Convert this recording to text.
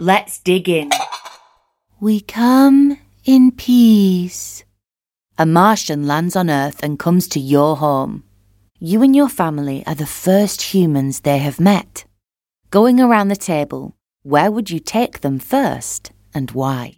Let's dig in. We come in peace. A Martian lands on Earth and comes to your home. You and your family are the first humans they have met. Going around the table, where would you take them first and why?